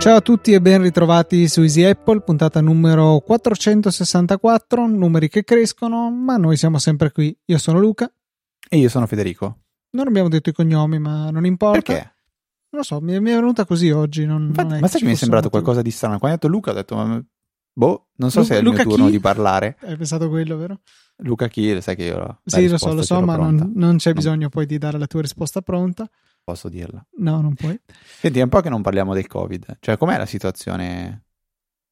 Ciao a tutti e ben ritrovati su Easy Apple, puntata numero 464, numeri che crescono, ma noi siamo sempre qui. Io sono Luca. E io sono Federico. Non abbiamo detto i cognomi, ma non importa. Perché? Non lo so, mi è, mi è venuta così oggi. Non, Infatti, non ma sai che mi è sembrato qualcosa di strano? Quando ha detto Luca ho detto, ma, boh, non so Luca- se è il Luca mio turno chi? di parlare. Hai pensato quello, vero? Luca chi? Sai che io la sì, lo so, lo so, l'ho ma non, non c'è Non- bisogno poi di dare la tua risposta pronta. Posso dirla. No, non puoi. Senti, è un po' che non parliamo del Covid. Cioè, com'è la situazione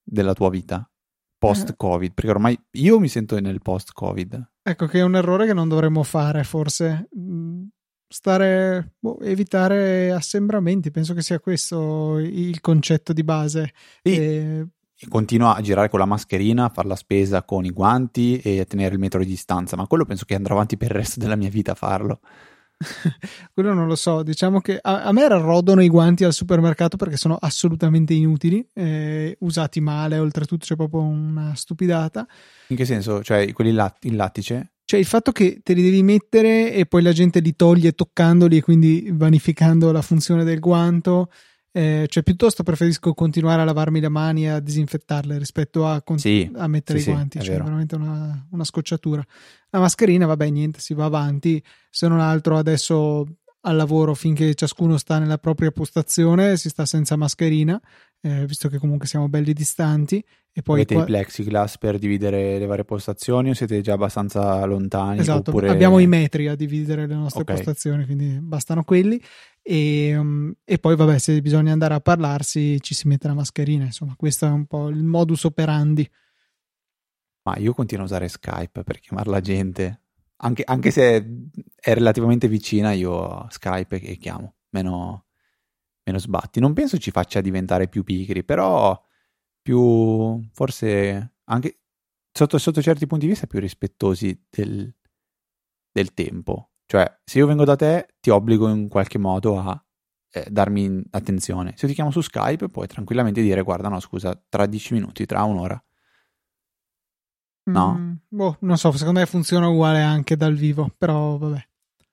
della tua vita post-Covid? Perché ormai io mi sento nel post-Covid. Ecco che è un errore che non dovremmo fare, forse. Mm, Stare, boh, evitare assembramenti, penso che sia questo il concetto di base. Sì. Eh, E Continuo a girare con la mascherina, a fare la spesa con i guanti e a tenere il metro di distanza, ma quello penso che andrò avanti per il resto della mia vita a farlo. quello non lo so. Diciamo che a, a me rodono i guanti al supermercato perché sono assolutamente inutili, eh, usati male, oltretutto c'è proprio una stupidata. In che senso? Cioè, quelli lat- in lattice? Cioè il fatto che te li devi mettere e poi la gente li toglie toccandoli e quindi vanificando la funzione del guanto. Eh, cioè piuttosto preferisco continuare a lavarmi le mani e a disinfettarle rispetto a, con- Sì, a mettere sì, i sì, guanti. è cioè vero. veramente una, una scocciatura. La mascherina, vabbè, niente, si va avanti. Se non altro adesso al lavoro finché ciascuno sta nella propria postazione si sta senza mascherina, eh, visto che comunque siamo belli distanti. E poi Avete qua- i plexiglass per dividere le varie postazioni o siete già abbastanza lontani? Esatto, oppure... abbiamo i metri a dividere le nostre Ok. postazioni, quindi bastano quelli. E, um, e poi, vabbè, se bisogna andare a parlarsi, ci si mette la mascherina. Insomma, questo è un po' il modus operandi. Ma io continuo a usare Skype per chiamare la gente. Anche, anche se è relativamente vicina, io Skype e chiamo. Meno, meno sbatti. Non penso ci faccia diventare più pigri, però più, forse, anche sotto, sotto certi punti di vista, più rispettosi del, del tempo. Cioè, se io vengo da te, ti obbligo in qualche modo a eh, darmi attenzione. Se ti chiamo su Skype, puoi tranquillamente dire, guarda, no, scusa, tra 10 minuti, tra un'ora. No. Mm, boh, non so, secondo me funziona uguale anche dal vivo, però vabbè.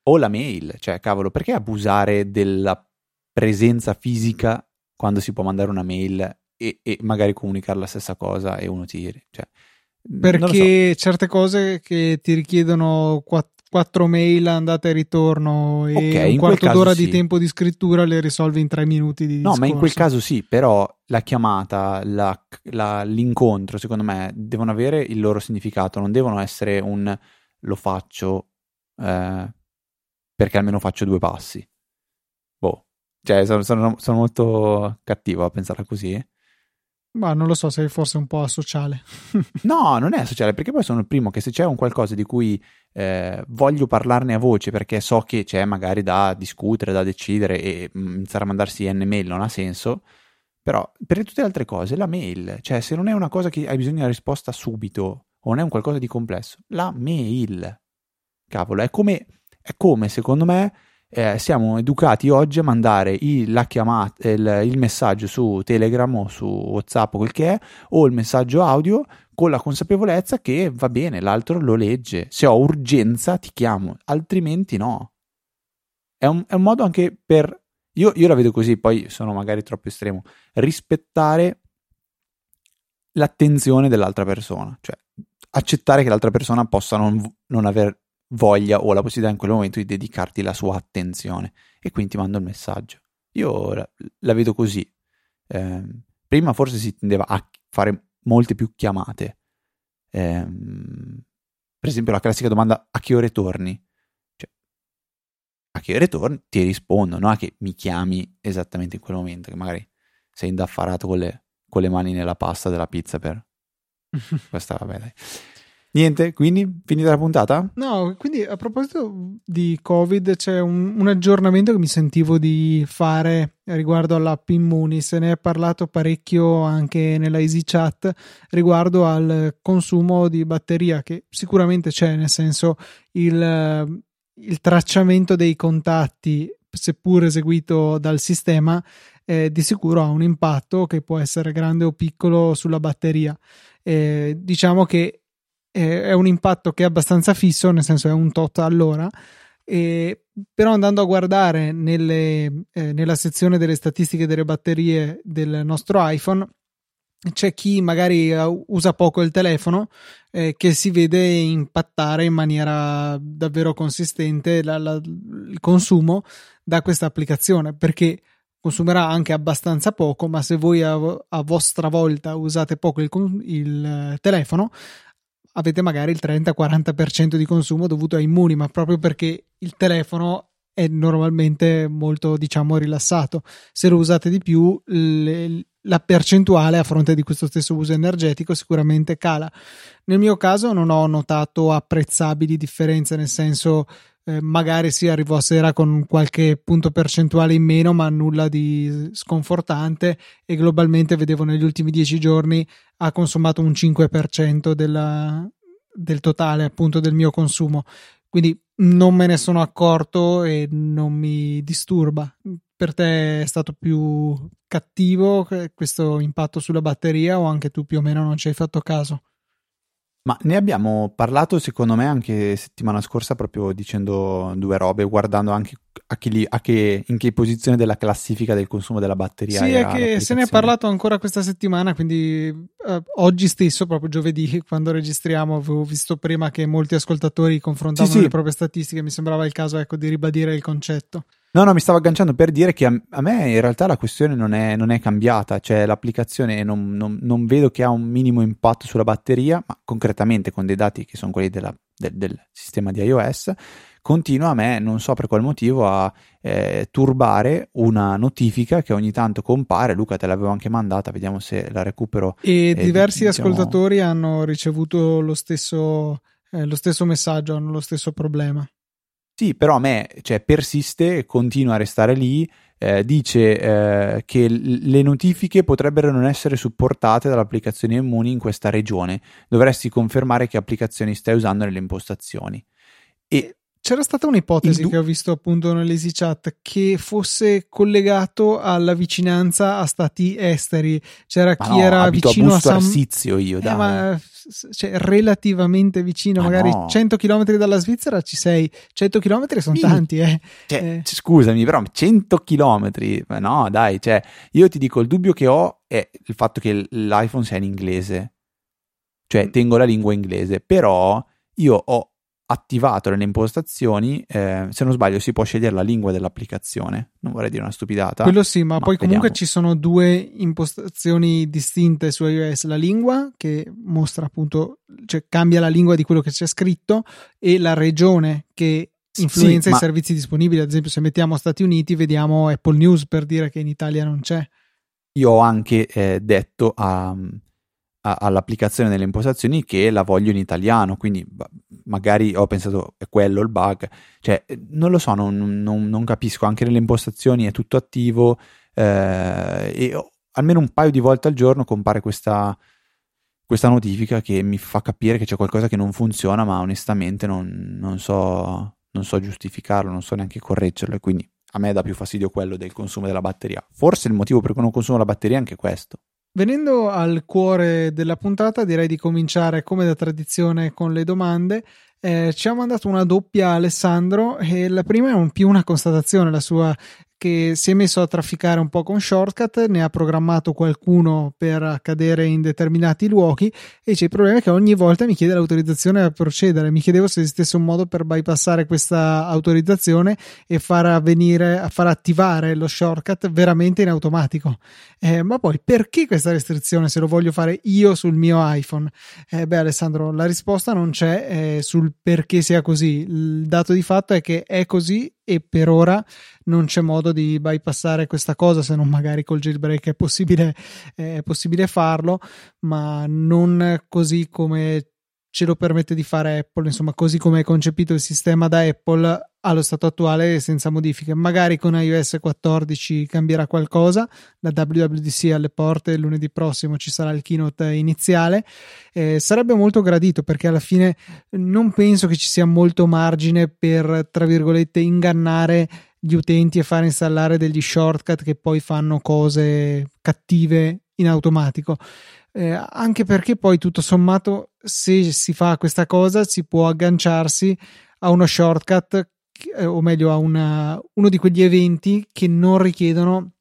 O la mail, cioè, cavolo, perché abusare della presenza fisica quando si può mandare una mail e, e magari comunicare la stessa cosa e uno ti... Cioè, lo so. Perché certe cose che ti richiedono quatt- quattro mail andata e ritorno e Ok, un quarto d'ora sì. di tempo di scrittura le risolvi in tre minuti di No, ma in quel discorso. caso sì, però la chiamata, la- la- l'incontro, secondo me, devono avere il loro significato, non devono essere un lo faccio eh, perché almeno faccio due passi. Cioè sono, sono- sono molto cattivo a pensarla così. Ma non lo so, sei forse un po' asociale. No, non è sociale, perché poi sono il primo che se c'è un qualcosa di cui eh, voglio parlarne a voce perché so che c'è magari da discutere, da decidere e mm, iniziare a mandarsi n mail non ha senso, però per tutte le altre cose la mail, cioè se non è una cosa che hai bisogno di una risposta subito o non è un qualcosa di complesso, la mail, cavolo, è come, è come secondo me eh, siamo educati oggi a mandare il, chiamata, il, il messaggio su Telegram o su WhatsApp o quel che è, o il messaggio audio con la consapevolezza che va bene, l'altro lo legge. Se ho urgenza ti chiamo, altrimenti no. È un, è un modo anche per... Io, io la vedo così, poi sono magari troppo estremo. Rispettare l'attenzione dell'altra persona. Cioè, accettare che l'altra persona possa non, non aver voglia o la possibilità in quel momento di dedicarti la sua attenzione. E quindi ti mando il messaggio. Io la, la vedo così. Ehm, prima forse si tendeva a fare molte più chiamate. Ehm, per esempio la classica domanda a che ore torni? Cioè, a che ore torni? Ti rispondo, non a che mi chiami esattamente in quel momento, che magari sei indaffarato con le, con le mani nella pasta della pizza per... Questa vabbè dai. Niente, quindi finita la puntata? No, quindi a proposito di Covid, c'è un, un aggiornamento che mi sentivo di fare riguardo all'app Immuni. Se ne è parlato parecchio anche nella EasyChat riguardo al consumo di batteria, che sicuramente c'è, nel senso il, il tracciamento dei contatti, seppur eseguito dal sistema, eh, di sicuro ha un impatto che può essere grande o piccolo sulla batteria. Eh, diciamo che è un impatto che è abbastanza fisso, nel senso è un tot all'ora, e però andando a guardare nelle, eh, nella sezione delle statistiche delle batterie del nostro iPhone c'è chi magari eh, usa poco il telefono eh, che si vede impattare in maniera davvero consistente la, la, il consumo da questa applicazione perché consumerà anche abbastanza poco ma se voi a, a vostra volta usate poco il, il eh, telefono avete magari il 30-40% di consumo dovuto a immuni ma proprio perché il telefono è normalmente molto diciamo rilassato se lo usate di più le, la percentuale a fronte di questo stesso uso energetico sicuramente cala. Nel mio caso non ho notato apprezzabili differenze, nel senso eh, magari si arrivò a sera con qualche punto percentuale in meno, ma nulla di sconfortante e globalmente vedevo negli ultimi dieci giorni ha consumato un 5% della, del totale appunto del mio consumo. Quindi non me ne sono accorto e non mi disturba per te è stato più cattivo questo impatto sulla batteria o anche tu più o meno non ci hai fatto caso? Ma ne abbiamo parlato secondo me anche settimana scorsa proprio dicendo due robe, guardando anche a chi li, a che, in che posizione della classifica del consumo della batteria. Sì, è che se ne è parlato ancora questa settimana, quindi eh, oggi stesso, proprio giovedì, quando registriamo, avevo visto prima che molti ascoltatori confrontavano sì, sì. le proprie statistiche, mi sembrava il caso ecco, di ribadire il concetto. No, no, mi stavo agganciando per dire che a, a me in realtà la questione non è, non è cambiata, cioè l'applicazione non, non, non, vedo che ha un minimo impatto sulla batteria, ma concretamente con dei dati che sono quelli della, del, del, sistema di iOS, continua a me, non so per qual motivo, a eh, turbare una notifica che ogni tanto compare. Luca te l'avevo anche mandata, vediamo se la recupero. E eh, diversi diciamo... ascoltatori hanno ricevuto lo stesso, eh, lo stesso messaggio, hanno lo stesso problema. Sì, però a me cioè, persiste, continua a restare lì, eh, dice eh, che le notifiche potrebbero non essere supportate dall'applicazione Immuni in questa regione. Dovresti confermare che applicazioni stai usando nelle impostazioni. E c'era stata un'ipotesi du- che ho visto appunto nell'Easy Chat che fosse collegato alla vicinanza a stati esteri. C'era ma chi no, era vicino a, a San Arsizio io, eh, ma, cioè, relativamente vicino, ma magari no. 100 km dalla Svizzera ci sei. 100 km sono sì. tanti, eh. Cioè, eh. Scusami, però 100 km, no, dai, cioè, io ti dico il dubbio che ho è il fatto che l'iPhone sia in inglese. Cioè, mm. tengo la lingua inglese, però io ho attivato nelle impostazioni, eh, se non sbaglio si può scegliere la lingua dell'applicazione, non vorrei dire una stupidata. Quello sì, ma, ma poi vediamo. comunque ci sono due impostazioni distinte su iOS, la lingua che mostra appunto, cioè cambia la lingua di quello che c'è scritto e la regione che influenza sì, i servizi disponibili, ad esempio se mettiamo Stati Uniti vediamo Apple News per dire che in Italia non c'è. Io ho anche eh, detto a a, all'applicazione delle impostazioni che la voglio in italiano, quindi magari ho pensato è quello il bug, cioè non lo so, non, non, non capisco, anche nelle impostazioni è tutto attivo eh, e almeno un paio di volte al giorno compare questa, questa notifica che mi fa capire che c'è qualcosa che non funziona, ma onestamente non, non, so, non so giustificarlo, non so neanche correggerlo e quindi a me dà più fastidio quello del consumo della batteria. Forse il motivo per cui non consumo la batteria è anche questo. Venendo al cuore della puntata, direi di cominciare come da tradizione con le domande. Eh, ci ha mandato una doppia Alessandro e la prima è un, più una constatazione, la sua che si è messo a trafficare un po' con shortcut, ne ha programmato qualcuno per accadere in determinati luoghi e c'è il problema che ogni volta mi chiede l'autorizzazione a procedere. Mi chiedevo se esistesse un modo per bypassare questa autorizzazione e far avvenire, far attivare lo shortcut veramente in automatico. Eh, ma poi perché questa restrizione se lo voglio fare io sul mio iPhone? Eh, beh, Alessandro, la risposta non c'è eh, sul perché sia così. Il dato di fatto è che è così e per ora non c'è modo di bypassare questa cosa se non magari col jailbreak è possibile, è possibile farlo ma non così come ce lo permette di fare Apple, insomma, così come è concepito il sistema da Apple allo stato attuale senza modifiche. Magari con iOS 14 cambierà qualcosa, la WWDC alle porte, lunedì prossimo ci sarà il keynote iniziale. Eh, sarebbe molto gradito perché alla fine non penso che ci sia molto margine per, tra virgolette, ingannare gli utenti e fare installare degli shortcut che poi fanno cose cattive in automatico. Eh, anche perché poi tutto sommato se si fa questa cosa si può agganciarsi a uno shortcut o meglio a una, uno di quegli eventi che non richiedono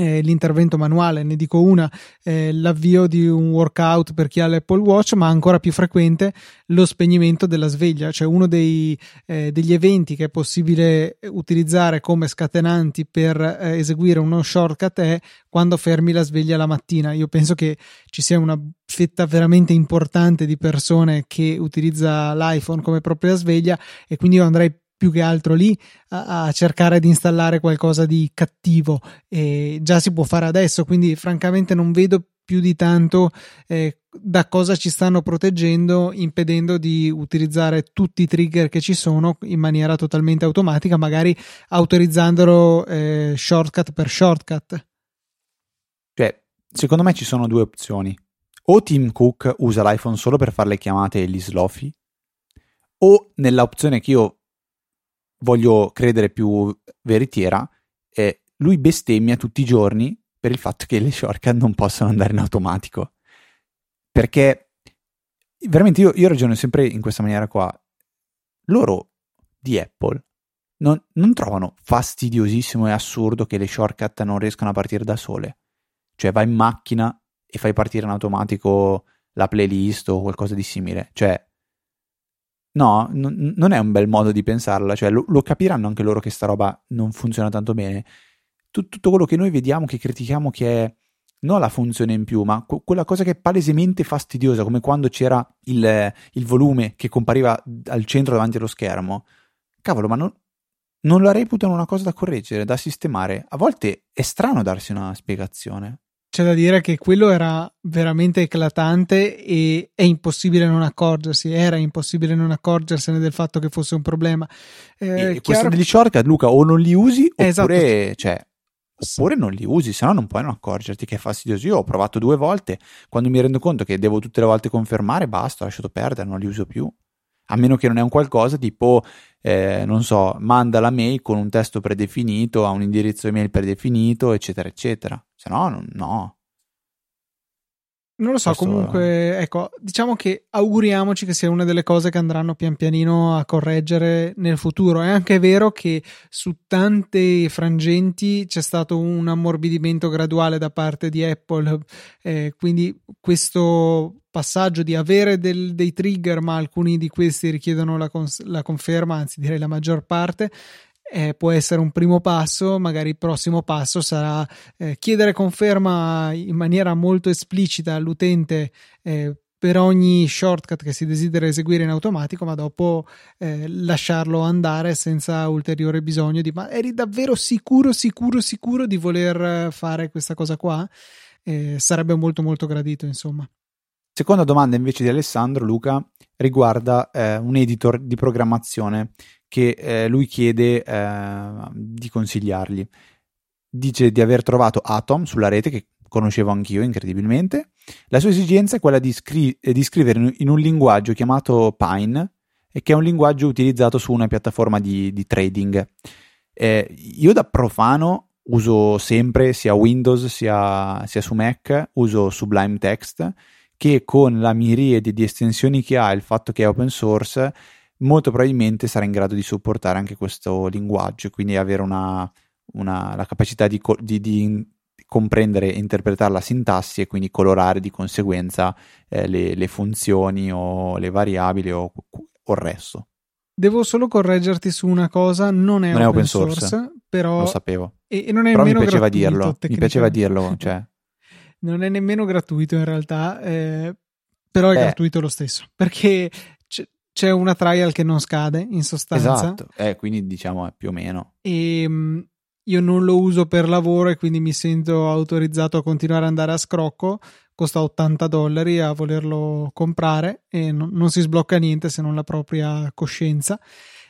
eh, l'intervento manuale, ne dico una, eh, l'avvio di un workout per chi ha l'Apple Watch, ma ancora più frequente lo spegnimento della sveglia, cioè uno dei, eh, degli eventi che è possibile utilizzare come scatenanti per eh, eseguire uno shortcut è quando fermi la sveglia la mattina. Io penso che ci sia una fetta veramente importante di persone che utilizza l'iPhone come propria sveglia e quindi io andrei più che altro lì a, a, cercare di installare qualcosa di cattivo e già si può fare adesso quindi francamente non vedo più di tanto eh, da cosa ci stanno proteggendo impedendo di utilizzare tutti i trigger che ci sono in maniera totalmente automatica magari autorizzandolo eh, shortcut per shortcut. Cioè secondo me ci sono due opzioni. O Tim Cook usa l'iPhone solo per fare le chiamate e gli slofi o nella opzione che io voglio credere più veritiera, eh, lui bestemmia tutti i giorni per il fatto che le shortcut non possono andare in automatico. Perché veramente io, io ragiono sempre in questa maniera qua. Loro di Apple non, non, trovano fastidiosissimo e assurdo che le shortcut non riescano a partire da sole. Cioè vai in macchina e fai partire in automatico la playlist o qualcosa di simile. Cioè No, n- non è un bel modo di pensarla, cioè lo, lo, capiranno anche loro che sta roba non funziona tanto bene. Tut- tutto quello che noi vediamo, che critichiamo, che è non la funzione in più, ma co- quella cosa che è palesemente fastidiosa, come quando c'era il, il, volume che compariva al centro davanti allo schermo. Cavolo, ma non, non la reputano una cosa da correggere, da sistemare. A volte è strano darsi una spiegazione c'è da dire che quello era veramente eclatante e è impossibile non accorgersi, era impossibile non accorgersene del fatto che fosse un problema. Eh, e chiaro... degli shortcut, Luca, o non li usi esatto. oppure, cioè, oppure non li usi, se no non puoi non accorgerti che è fastidioso. Io ho provato due volte, quando mi rendo conto che devo tutte le volte confermare, basta, ho lasciato perdere, non li uso più. A meno che non è un qualcosa tipo, eh, non so, manda la mail con un testo predefinito, a un indirizzo email predefinito, eccetera, eccetera. Se no, no. Non lo so, Questo... comunque, ecco, diciamo che auguriamoci che sia una delle cose che andranno pian pianino a correggere nel futuro. È anche vero che su tante frangenti c'è stato un ammorbidimento graduale da parte di Apple, eh, quindi questo passaggio di avere del, dei trigger, ma alcuni di questi richiedono la, cons- la conferma, anzi direi la maggior parte, eh, può essere un primo passo, magari il prossimo passo sarà eh, chiedere conferma in maniera molto esplicita all'utente eh, per ogni shortcut che si desidera eseguire in automatico, ma dopo eh, lasciarlo andare senza ulteriore bisogno di ma eri davvero sicuro, sicuro, sicuro di voler fare questa cosa qua? Eh, sarebbe molto molto gradito, insomma. Seconda domanda invece di Alessandro Luca riguarda eh, un editor di programmazione che eh, lui chiede eh, di consigliargli. Dice di aver trovato Atom sulla rete, che conoscevo anch'io incredibilmente. La sua esigenza è quella di, scri- eh, di scrivere in un linguaggio chiamato Pine, e che è un linguaggio utilizzato su una piattaforma di, di trading. Eh, io da profano uso sempre sia Windows sia, sia su Mac, uso Sublime Text, che con la miriade di estensioni che ha, il fatto che è open source, molto probabilmente sarà in grado di supportare anche questo linguaggio, quindi avere una, una, la capacità di, di, di, comprendere e interpretare la sintassi e quindi colorare di conseguenza eh, le, le, funzioni o le variabili o, o, il resto. Devo solo correggerti su una cosa, non è, non open, è open source, source, però... Lo sapevo. E, e non è però mi piaceva dirlo, mi piaceva dirlo, cioè... non è nemmeno gratuito in realtà, eh, però è eh. gratuito lo stesso, perché c'è una trial che non scade in sostanza. Esatto, eh, quindi diciamo è più o meno. E ehm, io non lo uso per lavoro e quindi mi sento autorizzato a continuare ad andare a scrocco. Costa 80 dollari a volerlo comprare e non, non si sblocca niente se non la propria coscienza.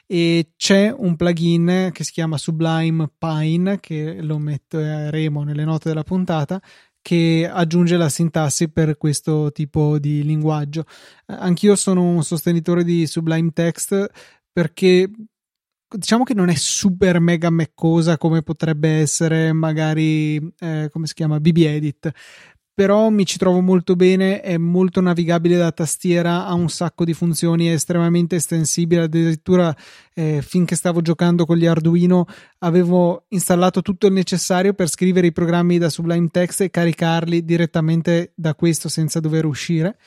E c'è un plugin che si chiama Sublime Pine, che lo metteremo nelle note della puntata, che aggiunge la sintassi per questo tipo di linguaggio. Eh, anch'io sono un sostenitore di Sublime Text perché diciamo che non è super mega meccosa come potrebbe essere magari eh, come si chiama BB Edit però mi ci trovo molto bene, è molto navigabile da tastiera, ha un sacco di funzioni, è estremamente estensibile, addirittura eh, finché stavo giocando con gli Arduino avevo installato tutto il necessario per scrivere i programmi da Sublime Text e caricarli direttamente da questo senza dover uscire.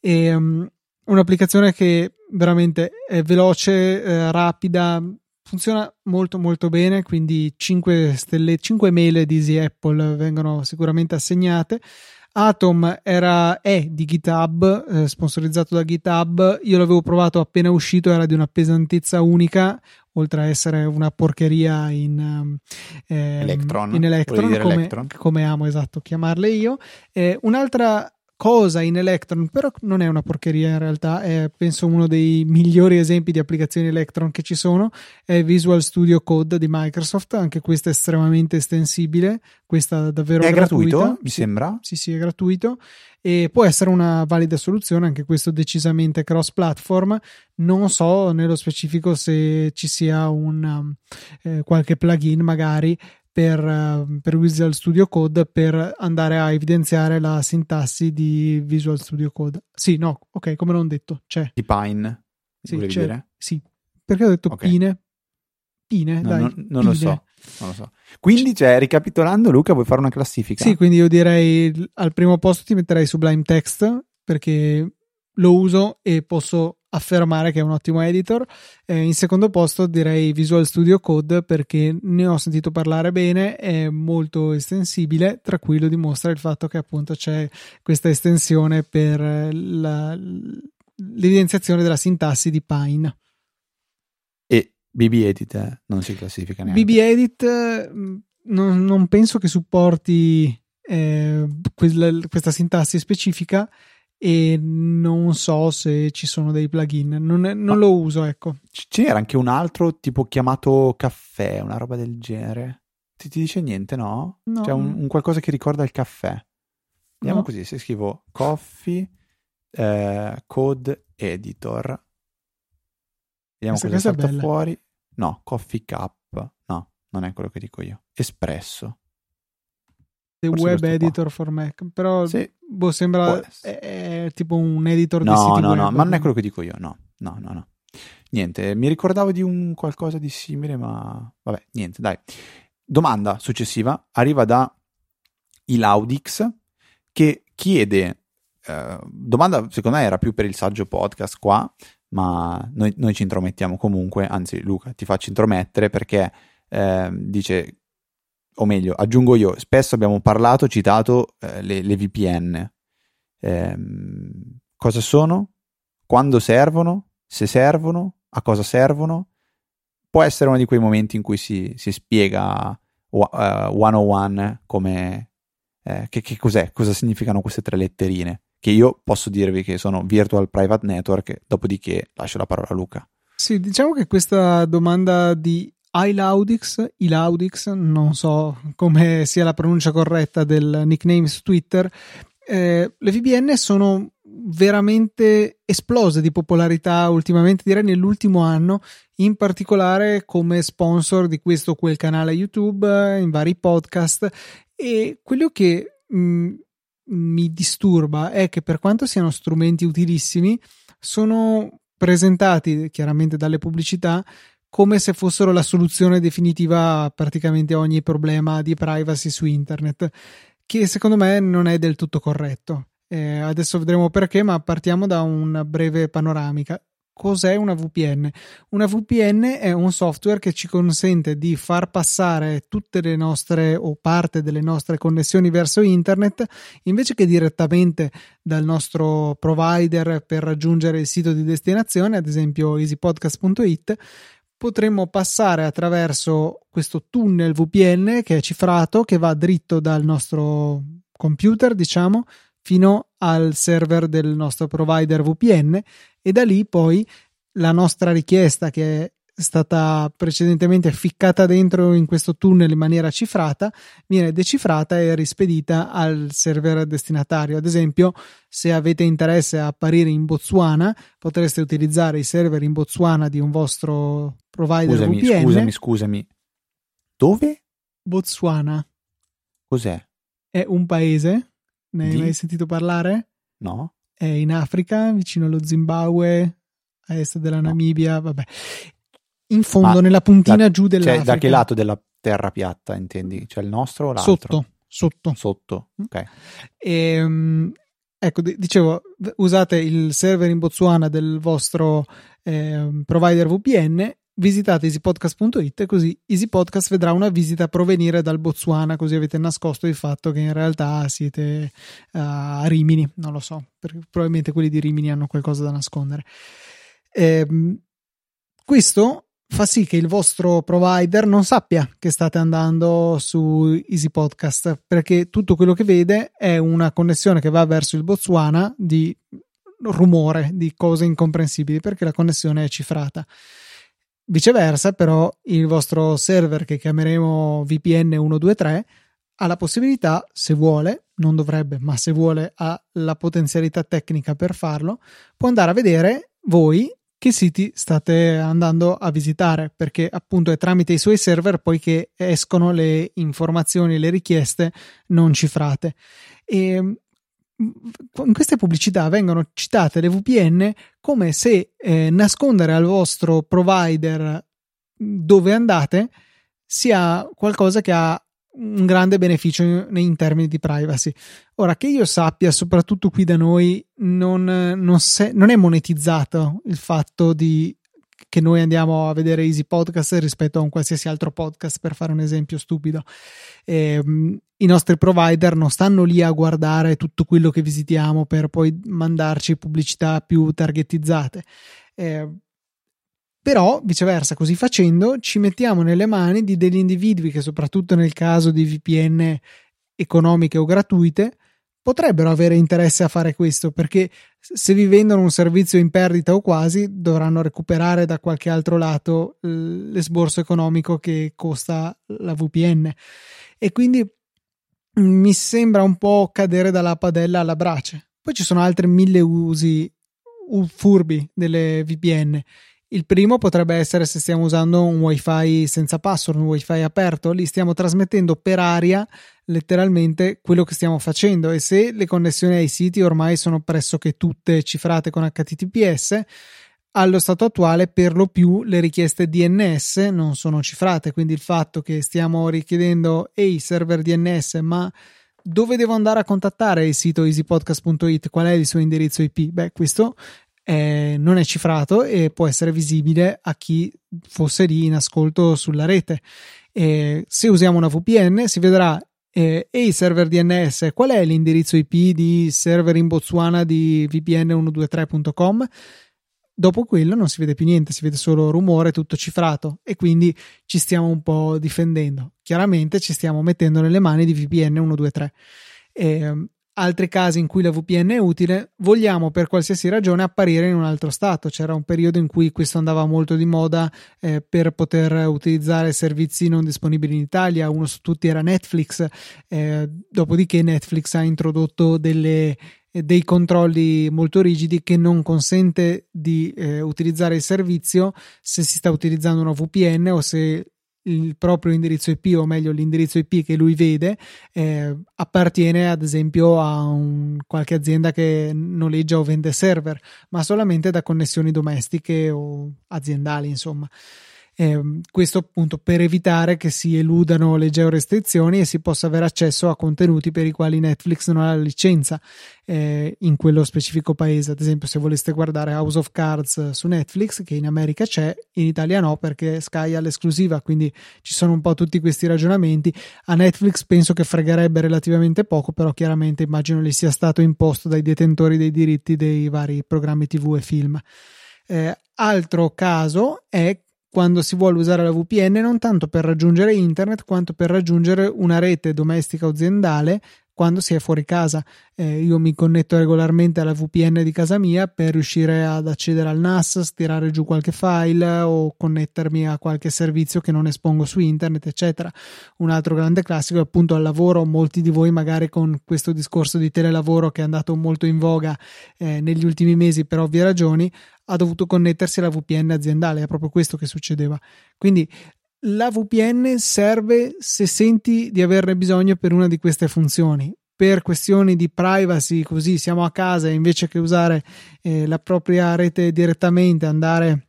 E, um, un'applicazione che veramente è veloce, eh, rapida, funziona molto molto bene, quindi 5 stelle, 5 mele di Easy Apple vengono sicuramente assegnate. Atom era, è di GitHub, eh, sponsorizzato da GitHub. Io l'avevo provato appena uscito, era di una pesantezza unica, oltre a essere una porcheria in, eh, Electron, in Electron, come, Electron. come, amo esatto chiamarle io. Eh, un'altra cosa in Electron, però non è una porcheria in realtà, è penso uno dei migliori esempi di applicazioni Electron che ci sono, è Visual Studio Code di Microsoft, anche questa è estremamente estensibile, questa davvero è gratuita. gratuito, mi sembra. Sì, sì, è gratuito e può essere una valida soluzione, anche questo decisamente cross platform. Non so nello specifico se ci sia un eh, qualche plugin magari per, eh, per, Visual Studio Code per andare a evidenziare la sintassi di Visual Studio Code. Sì, no, ok, come l'ho detto, c'è. Di Pine, sì, c'è, dire? Sì, perché ho detto okay. Pine? Pine, no, dai. Non, non Pine. lo so. Non lo so. Quindi, cioè, ricapitolando, Luca, vuoi fare una classifica? Sì, quindi io direi al primo posto ti metterei Sublime Text perché lo uso e posso affermare che è un ottimo editor. Eh, in secondo posto direi Visual Studio Code perché ne ho sentito parlare bene, è molto estensibile, tra cui lo dimostra il fatto che appunto c'è questa estensione per la, l'evidenziazione della sintassi di Pine. E BB Edit eh, non si classifica neanche. BB Edit mm, non, non penso che supporti eh, quella, questa sintassi specifica e non so se ci sono dei plugin, non, non lo uso, ecco. C'era anche un altro tipo chiamato caffè, una roba del genere. Ti, ti dice niente, no? no. C'è un, un, qualcosa che ricorda il caffè. Vediamo no. così, se scrivo coffee eh, code editor. Vediamo Questa cosa salta fuori. No, coffee cup. No, non è quello che dico io. Espresso. The Forse Web Editor qua. for Mac, però sì. boh, sembra è, è tipo un editor no, di siti no, web. No, no, ma non è quello che dico io, no, no, no, no. Niente, mi ricordavo di un qualcosa di simile, ma vabbè, niente, dai. Domanda successiva arriva da Ilaudix che chiede, eh, domanda secondo me era più per il saggio podcast qua, ma noi, noi ci intromettiamo comunque, anzi Luca ti faccio intromettere perché eh, dice o meglio, aggiungo io, spesso abbiamo parlato, citato eh, le, le, VPN. Eh, cosa sono? Quando servono? Se servono? A cosa servono? Può essere uno di quei momenti in cui si, si spiega uh, 101 come eh, che, che cos'è, cosa significano queste tre letterine. Che io posso dirvi che sono Virtual Private Network, dopodiché lascio la parola a Luca. Sì, diciamo che questa domanda di iLaudix, iLaudix, non so come sia la pronuncia corretta del nickname su Twitter, eh, le VPN sono veramente esplose di popolarità ultimamente, direi nell'ultimo anno, in particolare come sponsor di questo o quel canale YouTube, in vari podcast. E quello che mh, mm, mi disturba è che per quanto siano strumenti utilissimi, sono presentati chiaramente dalle pubblicità come se fossero la soluzione definitiva a praticamente ogni problema di privacy su internet, che secondo me non è del tutto corretto. Eh, adesso vedremo perché, ma partiamo da una breve panoramica. Cos'è una VPN? Una VPN è un software che ci consente di far passare tutte le nostre o parte delle nostre connessioni verso internet invece che direttamente dal nostro provider per raggiungere il sito di destinazione, ad esempio easypodcast.it, potremmo passare attraverso questo tunnel VPN che è cifrato, che va dritto dal nostro computer, diciamo, fino al server del nostro provider VPN e da lì poi la nostra richiesta che è stata precedentemente ficcata dentro in questo tunnel in maniera cifrata, viene decifrata e rispedita al server destinatario. Ad esempio, se avete interesse a apparire in Botswana, potreste utilizzare i server in Botswana di un vostro provider scusami, VPN. Scusami, scusami. Dove? Botswana. Cos'è? È un paese Ne hai Di? mai sentito parlare? No? È in Africa, vicino allo Zimbabwe, a est della No. Namibia, vabbè. In fondo, Ma nella puntina da- giù Cioè, dell'Africa. da che lato della terra piatta intendi? Cioè il nostro o l'altro? Sotto, sotto. Sotto, Mm. ok. Ehm, ecco, di- dicevo, usate il server in Botswana del vostro ehm, provider VPN, visitate easypodcast.it e così EasyPodcast vedrà una visita provenire dal Botswana, così avete nascosto il fatto che in realtà siete a Rimini, non lo so, perché probabilmente quelli di Rimini hanno qualcosa da nascondere. Ehm, questo fa sì che il vostro provider non sappia che state andando su Easy Podcast perché tutto quello che vede è una connessione che va verso il Botswana di rumore, di cose incomprensibili perché la connessione è cifrata. Viceversa, però, il vostro server che chiameremo VPN 123 ha la possibilità, se vuole, non dovrebbe, ma se vuole ha la potenzialità tecnica per farlo, può andare a vedere voi che siti state andando a visitare, perché appunto è tramite i suoi server poi che escono le informazioni, le richieste non cifrate. E mm, in queste pubblicità vengono citate le VPN come se eh, nascondere al vostro provider dove andate sia qualcosa che ha un grande beneficio in, in termini di privacy. Ora che io sappia, soprattutto qui da noi, non, non, se, non è monetizzato il fatto di che noi andiamo a vedere Easy Podcast rispetto a un qualsiasi altro podcast, per fare un esempio stupido. Eh, I nostri provider non stanno lì a guardare tutto quello che visitiamo per poi mandarci pubblicità più targetizzate. Eh, però, viceversa, così facendo, ci mettiamo nelle mani di degli individui che, soprattutto nel caso di VPN economiche o gratuite, potrebbero avere interesse a fare questo perché se vi vendono un servizio in perdita o quasi dovranno recuperare da qualche altro lato l'esborso economico che costa la VPN e quindi mi sembra un po' cadere dalla padella alla brace. Poi ci sono altri mille usi furbi delle VPN. Il primo potrebbe essere se stiamo usando un wifi senza password, un wifi aperto, lì stiamo trasmettendo per aria letteralmente quello che stiamo facendo. E se le connessioni ai siti ormai sono pressoché tutte cifrate con HTTPS, allo stato attuale per lo più le richieste DNS non sono cifrate, quindi il fatto che stiamo richiedendo ehi server DNS ma dove devo andare a contattare il sito easypodcast.it, qual è il suo indirizzo IP? Beh, questo eh, non è cifrato e può essere visibile a chi fosse lì in ascolto sulla rete. Eh, se usiamo una VPN si vedrà eh, e i server DNS, qual è l'indirizzo IP di server in Botswana di vpn123.com? Dopo quello non si vede più niente, si vede solo rumore, tutto cifrato e quindi ci stiamo un po' difendendo. Chiaramente ci stiamo mettendo nelle mani di VPN 123. Eh, altri casi in cui la VPN è utile, vogliamo per qualsiasi ragione apparire in un altro stato. C'era un periodo in cui questo andava molto di moda eh, per poter utilizzare servizi non disponibili in Italia, uno su tutti era Netflix, eh, dopodiché Netflix ha introdotto delle, eh, dei controlli molto rigidi che non consente di eh, utilizzare il servizio se si sta utilizzando una VPN o se il proprio indirizzo IP o meglio l'indirizzo IP che lui vede eh, appartiene ad esempio a un, qualche azienda che noleggia o vende server ma solamente da connessioni domestiche o aziendali insomma eh, questo appunto per evitare che si eludano le georestrizioni e si possa avere accesso a contenuti per i quali Netflix non ha la licenza eh, in quello specifico paese. Ad esempio, se voleste guardare House of Cards su Netflix, che in America c'è, in Italia no, perché Sky ha l'esclusiva, quindi ci sono un po' tutti questi ragionamenti. A Netflix penso che fregherebbe relativamente poco, però chiaramente immagino gli sia stato imposto dai detentori dei diritti dei vari programmi TV e film. Eh, altro caso è quando si vuole usare la VPN non tanto per raggiungere internet quanto per raggiungere una rete domestica o aziendale quando si è fuori casa. Eh, io mi connetto regolarmente alla VPN di casa mia per riuscire ad accedere al NAS, stirare giù qualche file o connettermi a qualche servizio che non espongo su internet, eccetera. Un altro grande classico è appunto al lavoro. Molti di voi, magari con questo discorso di telelavoro che è andato molto in voga eh, negli ultimi mesi per ovvie ragioni, ha dovuto connettersi alla VPN aziendale. È proprio questo che succedeva. Quindi la VPN serve se senti di averne bisogno per una di queste funzioni. per questioni di privacy, così siamo a casa e invece che usare eh, la propria rete direttamente andare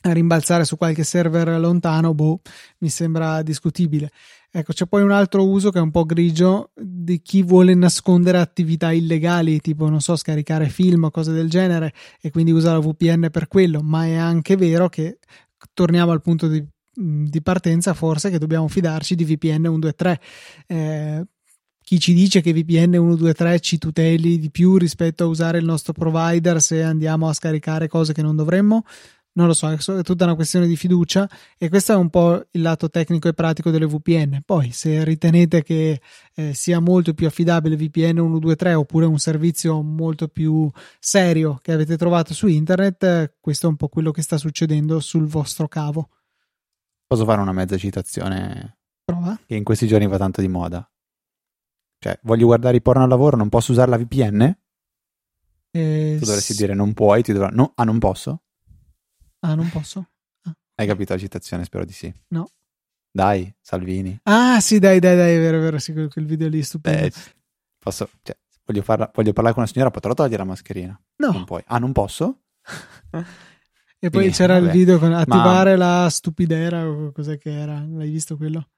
a rimbalzare su qualche server lontano, boh, mi sembra discutibile. Ecco, c'è poi un altro uso che è un po' grigio di chi vuole nascondere attività illegali, tipo, non so, scaricare film o cose del genere e quindi usa la VPN per quello, ma è anche vero che torniamo al punto di, di partenza, forse che dobbiamo fidarci di VPN 123. Eh, chi ci dice che VPN 123 ci tuteli di più rispetto a usare il nostro provider se andiamo a scaricare cose che non dovremmo? Non lo so, è tutta una questione di fiducia e questo è un po' il lato tecnico e pratico delle VPN. Poi, se ritenete che eh, sia molto più affidabile VPN 123 oppure un servizio molto più serio che avete trovato su internet, questo è un po' quello che sta succedendo sul vostro cavo. Posso fare una mezza citazione? Prova. Che in questi giorni va tanto di moda. Cioè, voglio guardare i porno al lavoro, non posso usare la VPN? Eh, tu dovresti s- dire non puoi, ti dovrà... no, ah, non posso? Ah, non posso? Ah. Hai capito la citazione? Spero di sì. No. Dai, Salvini. Ah, sì, dai, dai, dai, è vero, è vero, sì, quel video lì stupido. Beh, posso, cioè, voglio, farla, voglio, parlare con una signora, potrò togliere la mascherina? No. Non puoi. Ah, non posso? e poi Quindi, c'era vabbè. il video con attivare Ma... la stupidera o cos'è che era? L'hai visto quello?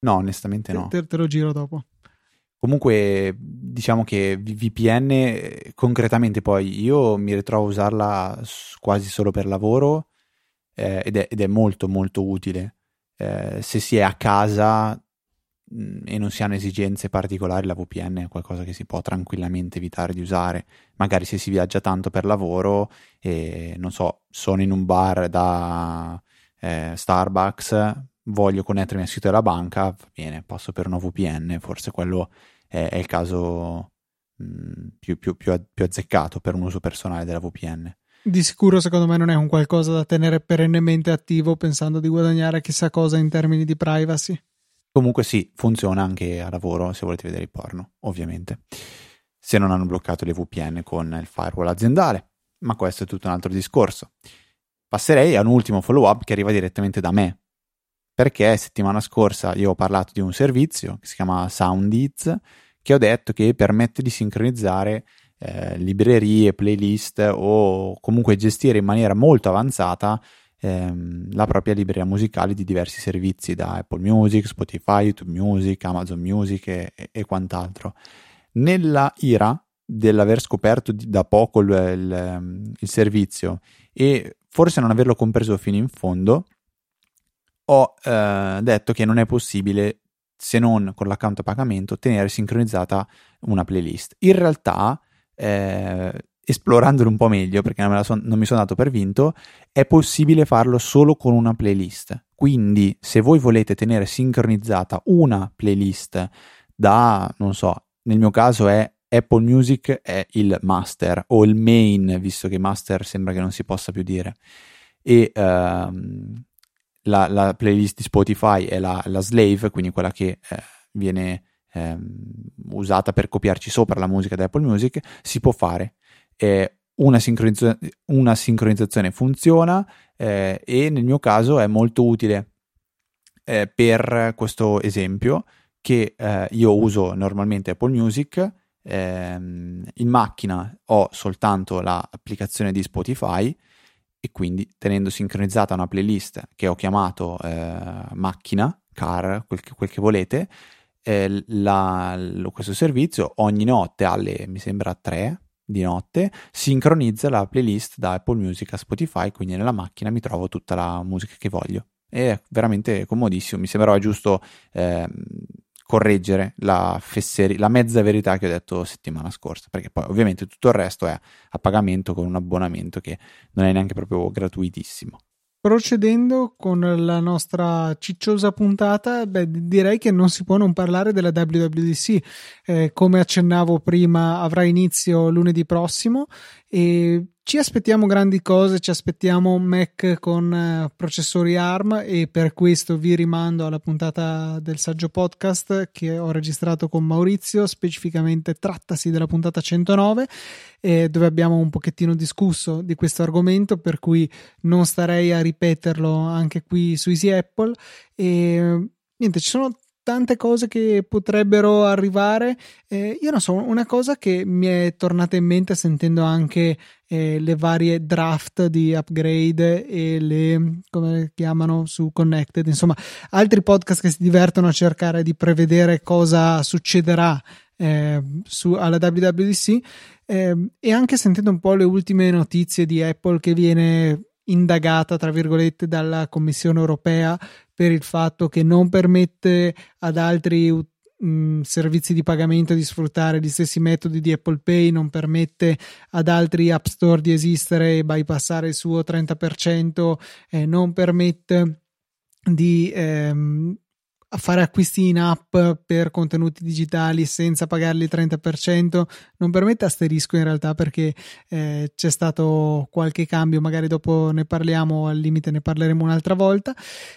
No, onestamente no. Te, te lo giro dopo. Comunque, diciamo che VPN eh, concretamente poi io mi ritrovo a usarla quasi solo per lavoro eh, ed, è, ed, è, molto molto utile. Eh, se si è a casa mh, e non si hanno esigenze particolari, la VPN è qualcosa che si può tranquillamente evitare di usare. Magari se si viaggia tanto per lavoro e non so, sono in un bar da eh, Starbucks, voglio connettermi al sito della banca, va bene, passo per una VPN, forse quello è, è il caso mh, più, più, più, più, azzeccato per un uso personale della VPN. Di sicuro, secondo me, non è un qualcosa da tenere perennemente attivo pensando di guadagnare chissà cosa in termini di privacy. Comunque sì, funziona anche a lavoro se volete vedere il porno, ovviamente. Se non hanno bloccato le VPN con il firewall aziendale, ma questo è tutto un altro discorso. Passerei a un ultimo follow up che arriva direttamente da me, perché settimana scorsa io ho parlato di un servizio che si chiama SoundEats che ho detto che permette di sincronizzare eh, librerie, playlist o comunque gestire in maniera molto avanzata ehm, la propria libreria musicale di diversi servizi da Apple Music, Spotify, YouTube Music, Amazon Music e, e quant'altro. Nella ira dell'aver scoperto da poco il, il, il servizio e forse non averlo compreso fino in fondo, ho eh, detto che non è possibile, se non con l'account a pagamento, tenere sincronizzata una playlist. In realtà, eh, esplorandolo un po' meglio, perché non, son, non mi sono dato per vinto, è possibile farlo solo con una playlist. Quindi, se voi volete tenere sincronizzata una playlist da, non so, nel mio caso è Apple Music è il master o il main, visto che master sembra che non si possa più dire. E ehm, la, la, playlist di Spotify è la, la slave, quindi quella che eh, viene eh, usata per copiarci sopra la musica da Apple Music, si può fare. Eh, una, sincronizza- una, sincronizzazione funziona eh, e nel mio caso è molto utile eh, per questo esempio che eh, io uso normalmente Apple Music. ehm, in macchina ho soltanto l'applicazione di Spotify e quindi tenendo sincronizzata una playlist che ho chiamato eh, macchina, car, quel che, quel che volete, eh, la, questo servizio ogni notte alle, mi sembra 3 di notte, sincronizza la playlist da Apple Music a Spotify, quindi nella macchina mi trovo tutta la musica che voglio. È veramente comodissimo, mi sembrava giusto eh, correggere la, fesseri- la mezza verità che ho detto settimana scorsa, perché poi ovviamente tutto il resto è a pagamento con un abbonamento che non è neanche proprio gratuitissimo. Procedendo con la nostra cicciosa puntata, beh, direi che non si può non parlare della WWDC. Eh, come accennavo prima, avrà inizio lunedì prossimo e ci aspettiamo grandi cose, ci aspettiamo Mac con uh, processori ARM e per questo vi rimando alla puntata del saggio podcast che ho registrato con Maurizio, specificamente trattasi della puntata 109 eh, dove abbiamo un pochettino discusso di questo argomento per cui non starei a ripeterlo anche qui su Easy Apple. E niente, ci sono tante cose che potrebbero arrivare. Eh, io non so, una cosa che mi è tornata in mente sentendo anche eh, le varie draft di upgrade e le come chiamano su Connected, insomma, altri podcast che si divertono a cercare di prevedere cosa succederà eh, su, alla WWDC eh, e anche sentendo un po' le ultime notizie di Apple che viene indagata, tra virgolette, dalla Commissione europea per il fatto che non permette ad altri mh, mm, servizi di pagamento di sfruttare gli stessi metodi di Apple Pay, non permette ad altri App Store di esistere e bypassare il suo 30%, eh, non permette di ehm, a fare acquisti in app per contenuti digitali senza pagarli il 30%. Non permette asterisco in realtà perché eh, c'è stato qualche cambio, magari dopo ne parliamo, al limite ne parleremo un'altra volta.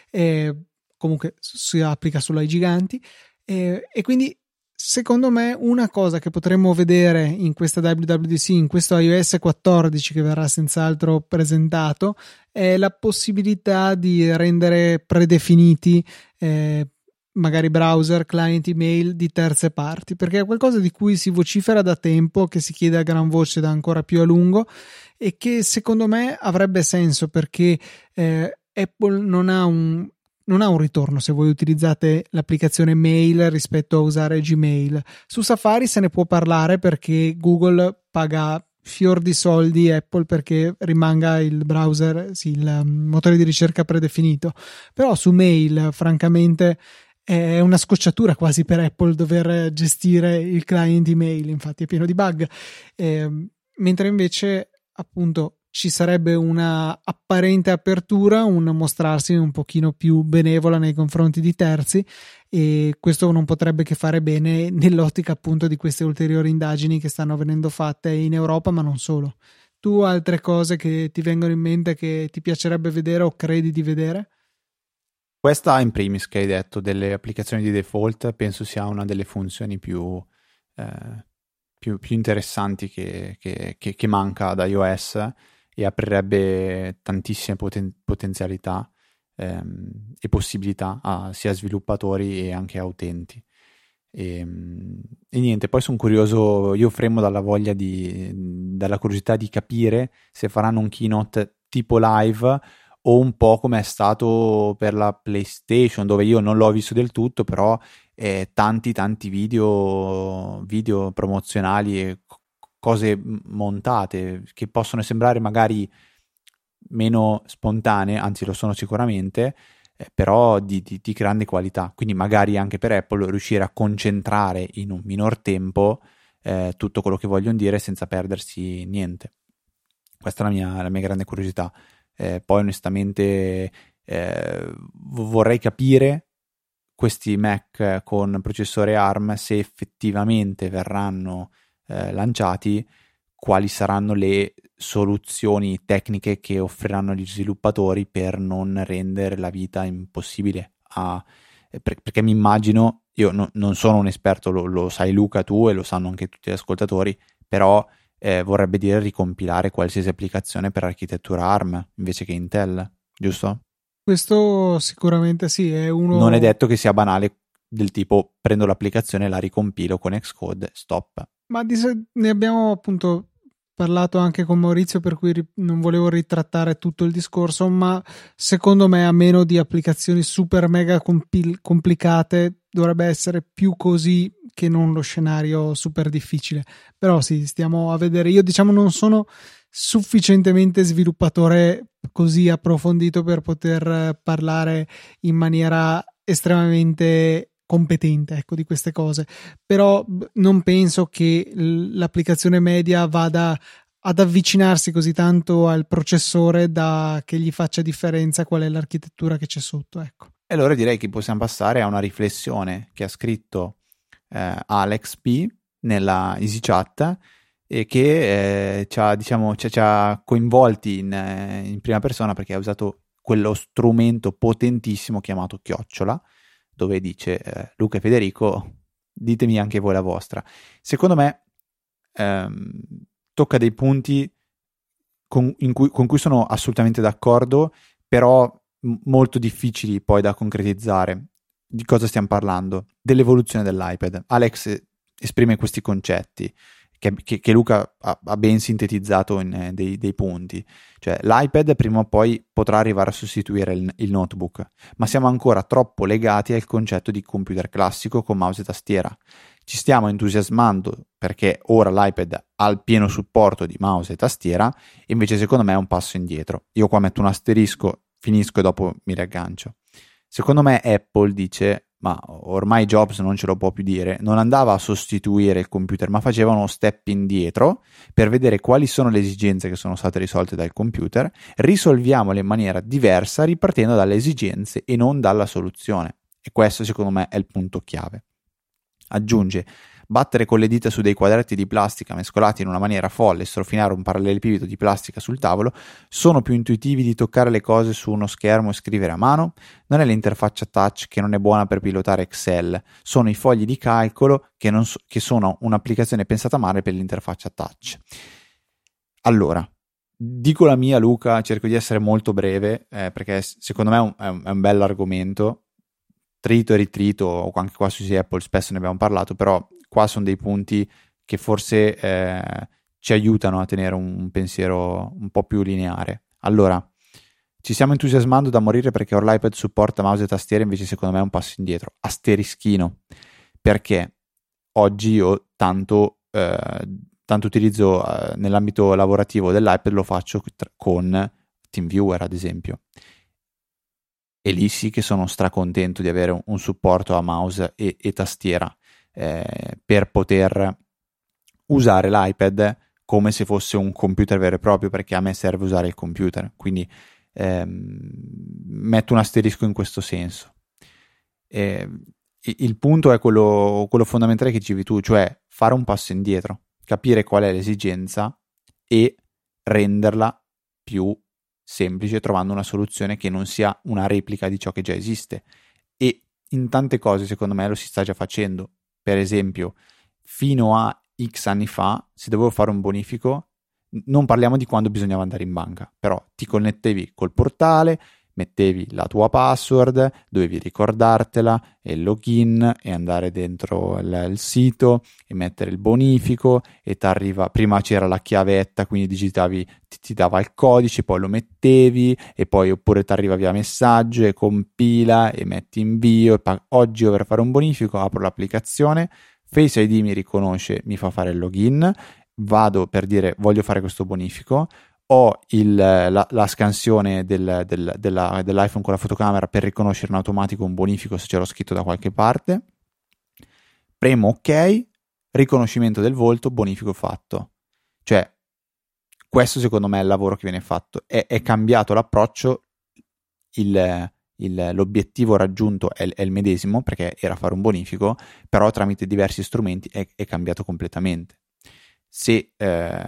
Eh, comunque si applica solo ai giganti. Eh, e quindi secondo me una cosa che potremmo vedere in questa WWDC, in questo iOS 14 che verrà senz'altro presentato, è la possibilità di rendere predefiniti eh, magari browser, client email di terze parti, perché è qualcosa di cui si vocifera da tempo, che si chiede a gran voce da ancora più a lungo e che secondo me avrebbe senso perché eh, Apple non ha un non ha un ritorno se voi utilizzate l'applicazione mail rispetto a usare Gmail. Su Safari se ne può parlare perché Google paga fior di soldi Apple perché rimanga il browser, sì, il um, motore di ricerca predefinito. Però su mail, francamente, è una scocciatura quasi per Apple dover gestire il client email, infatti è pieno di bug, eh, mentre invece appunto ci sarebbe una apparente apertura, un mostrarsi un pochino più benevola nei confronti di terzi e questo non potrebbe che fare bene nell'ottica appunto di queste ulteriori indagini che stanno venendo fatte in Europa, ma non solo. Tu altre cose che ti vengono in mente che ti piacerebbe vedere o credi di vedere? Questa in primis che hai detto delle applicazioni di default penso sia una delle funzioni più, eh, più, più interessanti che, che, che, che, manca ad iOS e aprirebbe tantissime poten- potenzialità ehm, e possibilità a sia sviluppatori e anche a utenti. E, ehm, e, niente, poi sono curioso, io fremo dalla voglia di, dalla curiosità di capire se faranno un keynote tipo live o un po' come è stato per la PlayStation, dove io non l'ho visto del tutto, però eh, tanti tanti video, video promozionali e cose montate che possono sembrare magari meno spontanee, anzi lo sono sicuramente, eh, però di, di, di, grande qualità. Quindi magari anche per Apple riuscire a concentrare in un minor tempo eh, tutto quello che vogliono dire senza perdersi niente. Questa è la mia, la mia grande curiosità. Eh, poi onestamente eh, vorrei capire questi Mac con processore ARM se effettivamente verranno eh, lanciati, quali saranno le soluzioni tecniche che offriranno gli sviluppatori per non rendere la vita impossibile a, eh, perché mi immagino, io no, non sono un esperto, lo, lo, sai Luca tu e lo sanno anche tutti gli ascoltatori, però eh, vorrebbe dire ricompilare qualsiasi applicazione per architettura ARM invece che Intel, giusto? Questo sicuramente sì, è uno... Non è detto che sia banale del tipo prendo l'applicazione, la ricompilo con Xcode, stop. Ma di, ne abbiamo appunto parlato anche con Maurizio, per cui non volevo ritrattare tutto il discorso, ma secondo me a meno di applicazioni super mega compil- complicate dovrebbe essere più così che non lo scenario super difficile. Però sì, stiamo a vedere. Io diciamo non sono sufficientemente sviluppatore così approfondito per poter parlare in maniera estremamente competente ecco, di queste cose, però non penso che l'applicazione media vada ad avvicinarsi così tanto al processore da che gli faccia differenza qual è l'architettura che c'è sotto. Ecco. E allora direi che possiamo passare a una riflessione che ha scritto eh, Alex P nella EasyChat e che eh, ci, ha, diciamo, ci, ci, ha, coinvolti in, eh, in prima persona perché ha usato quello strumento potentissimo chiamato chiocciola dove dice eh, Luca e Federico, ditemi anche voi la vostra. Secondo me ehm, tocca dei punti con, cui, con, cui, sono assolutamente d'accordo, però molto difficili poi da concretizzare. Di cosa stiamo parlando? Dell'evoluzione dell'iPad. Alex esprime questi concetti che, che, che Luca ha, ha, ben sintetizzato in eh, dei, dei, punti. Cioè, l'iPad prima o poi potrà arrivare a sostituire il, il, notebook, ma siamo ancora troppo legati al concetto di computer classico con mouse e tastiera. Ci stiamo entusiasmando perché ora l'iPad ha il pieno supporto di mouse e tastiera, invece secondo me è un passo indietro. Io qua metto un asterisco, finisco e dopo mi riaggancio. Secondo me Apple dice, ma ormai Jobs non ce lo può più dire, non andava a sostituire il computer, ma faceva uno step indietro per vedere quali sono le esigenze che sono state risolte dal computer, risolviamole in maniera diversa ripartendo dalle esigenze e non dalla soluzione. E questo secondo me è il punto chiave. Aggiunge battere con le dita su dei quadrati di plastica mescolati in una maniera folle e strofinare un parallelepipedo di plastica sul tavolo sono più intuitivi di toccare le cose su uno schermo e scrivere a mano? Non è l'interfaccia touch che non è buona per pilotare Excel, sono i fogli di calcolo che, so, che sono un'applicazione pensata male per l'interfaccia touch. Allora, dico la mia Luca, cerco di essere molto breve eh, perché secondo me è un, è un, è un bell'argomento trito e ritrito, anche qua su Apple spesso ne abbiamo parlato, però qua sono dei punti che forse eh, ci aiutano a tenere un pensiero un po' più lineare. Allora, ci stiamo entusiasmando da morire perché ora l'iPad supporta mouse e tastiere, invece secondo me è un passo indietro. Asterischino, perché oggi io tanto, eh, tanto utilizzo eh, nell'ambito lavorativo dell'iPad lo faccio con TeamViewer, ad esempio. E lì sì che sono stracontento di avere un, un supporto a mouse e, e tastiera eh, per poter usare l'iPad come se fosse un computer vero e proprio, perché a me serve usare il computer. Quindi ehm, metto un asterisco in questo senso. Eh, il punto è quello, quello fondamentale che dicevi tu, cioè fare un passo indietro, capire qual è l'esigenza e renderla più semplice trovando una soluzione che non sia una replica di ciò che già esiste. E in tante cose, secondo me, lo si sta già facendo per esempio, fino a X anni fa, se dovevo fare un bonifico, non parliamo di quando bisognava andare in banca, però ti connettevi col portale, mettevi la tua password, dovevi ricordartela e login e andare dentro il, il sito e mettere il bonifico e ti arriva, prima c'era la chiavetta, quindi digitavi, ti, ti, dava il codice, poi lo mettevi e poi oppure ti arriva via messaggio e compila e metti invio. E pa- oggi per fare un bonifico apro l'applicazione, Face ID mi riconosce, mi fa fare il login, vado per dire voglio fare questo bonifico, ho il, la, la, scansione del, del, della, dell'iPhone con la fotocamera per riconoscere in automatico un bonifico se ce l'ho scritto da qualche parte. Premo OK, riconoscimento del volto, bonifico fatto. Cioè, questo secondo me è il lavoro che viene fatto. È, è cambiato l'approccio, il, il, l'obiettivo raggiunto è, è, il medesimo perché era fare un bonifico, però tramite diversi strumenti è, è cambiato completamente se eh,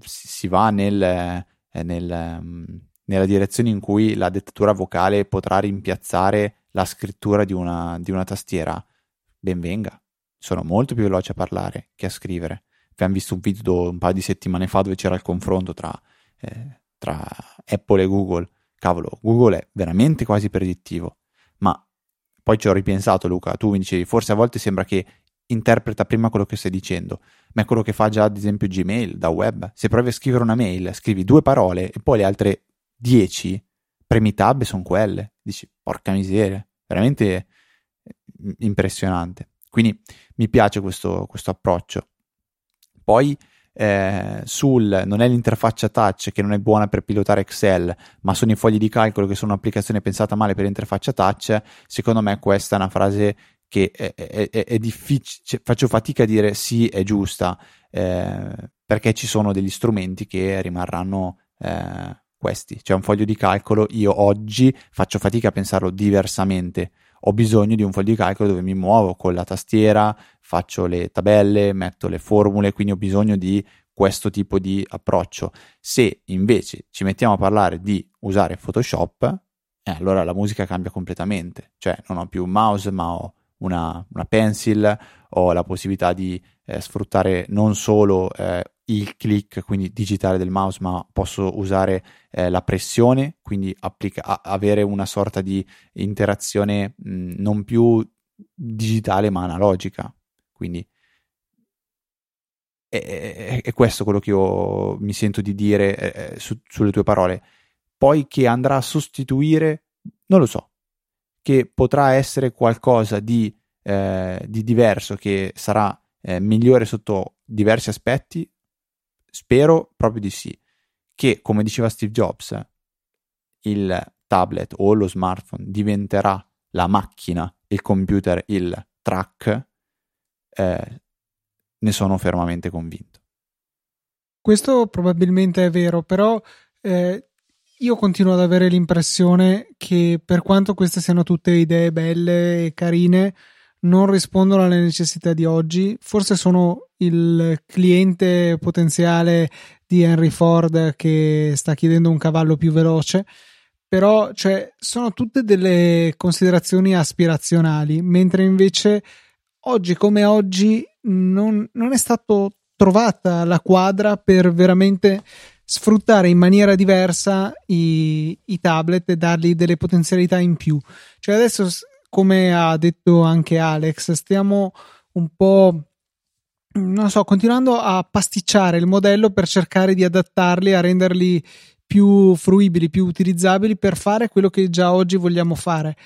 si va nel, eh, nel, mm, nella direzione in cui la dettatura vocale potrà rimpiazzare la scrittura di una, di una tastiera, ben venga. Sono molto più veloce a parlare che a scrivere. Abbiamo visto un video un paio di settimane fa dove c'era il confronto tra, eh, tra Apple e Google. Cavolo, Google è veramente quasi predittivo. Ma poi ci ho ripensato, Luca. Tu mi dicevi, forse a volte sembra che interpreta prima quello che stai dicendo, ma è quello che fa già ad esempio Gmail da web. Se provi a scrivere una mail, scrivi due parole e poi le altre dieci premi tab sono quelle. Dici, porca miseria, veramente eh, impressionante. Quindi mi piace questo, questo approccio. Poi eh, sul non è l'interfaccia touch che non è buona per pilotare Excel, ma sono i fogli di calcolo che sono un'applicazione pensata male per l'interfaccia touch, secondo me questa è una frase che è, è, è difficile, cioè, faccio fatica a dire sì, è giusta, eh, perché ci sono degli strumenti che rimarranno eh, questi. C'è un foglio di calcolo, io oggi faccio fatica a pensarlo diversamente. Ho bisogno di un foglio di calcolo dove mi muovo con la tastiera, faccio le tabelle, metto le formule, quindi ho bisogno di questo tipo di approccio. Se invece ci mettiamo a parlare di usare Photoshop, eh, allora la musica cambia completamente. Cioè non ho più un mouse, ma ho una, una pencil, ho la possibilità di eh, sfruttare non solo eh, il click, quindi digitale del mouse, ma posso usare eh, la pressione, quindi applica- avere una sorta di interazione mh, non più digitale ma analogica. Quindi è, è, è, questo quello che io mi sento di dire eh, su, sulle tue parole. Poi che andrà a sostituire, non lo so, che potrà essere qualcosa di, eh, di diverso, che sarà eh, migliore sotto diversi aspetti, spero proprio di sì. Che, come diceva Steve Jobs, il tablet o lo smartphone diventerà la macchina, il computer, il track, eh, ne sono fermamente convinto. Questo probabilmente è vero, però eh, io continuo ad avere l'impressione che per quanto queste siano tutte idee belle e carine, non rispondono alle necessità di oggi. Forse sono il cliente potenziale di Henry Ford che sta chiedendo un cavallo più veloce. Però, cioè, sono tutte delle considerazioni aspirazionali, mentre invece oggi come oggi non, non è stato trovata la quadra per veramente sfruttare in maniera diversa i, i, tablet e dargli delle potenzialità in più. Cioè adesso, come ha detto anche Alex, stiamo un po', non so, continuando a pasticciare il modello per cercare di adattarli, a renderli più fruibili, più utilizzabili per fare quello che già oggi vogliamo fare.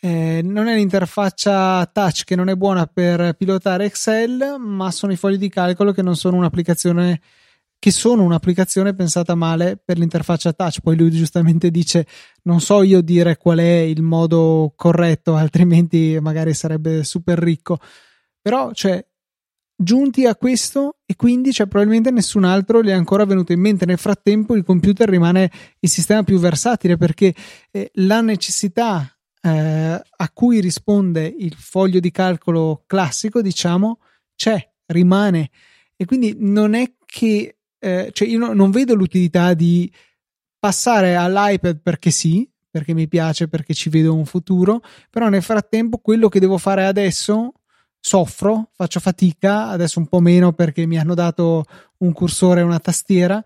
Eh, non è l'interfaccia touch che non è buona per pilotare Excel, ma sono i fogli di calcolo che non sono un'applicazione che sono un'applicazione pensata male per l'interfaccia touch. Poi lui giustamente dice: Non so io dire qual è il modo corretto, altrimenti magari sarebbe super ricco. Però, cioè, giunti a questo, e quindi cioè, probabilmente nessun altro gli è ancora venuto in mente. Nel frattempo, il computer rimane il sistema più versatile perché eh, la necessità eh, a cui risponde il foglio di calcolo classico, diciamo, c'è, rimane. E quindi non è che, eh, cioè io no, non vedo l'utilità di passare all'iPad perché sì, perché mi piace, perché ci vedo un futuro, però nel frattempo quello che devo fare adesso soffro, faccio fatica, adesso un po' meno perché mi hanno dato un cursore e una tastiera,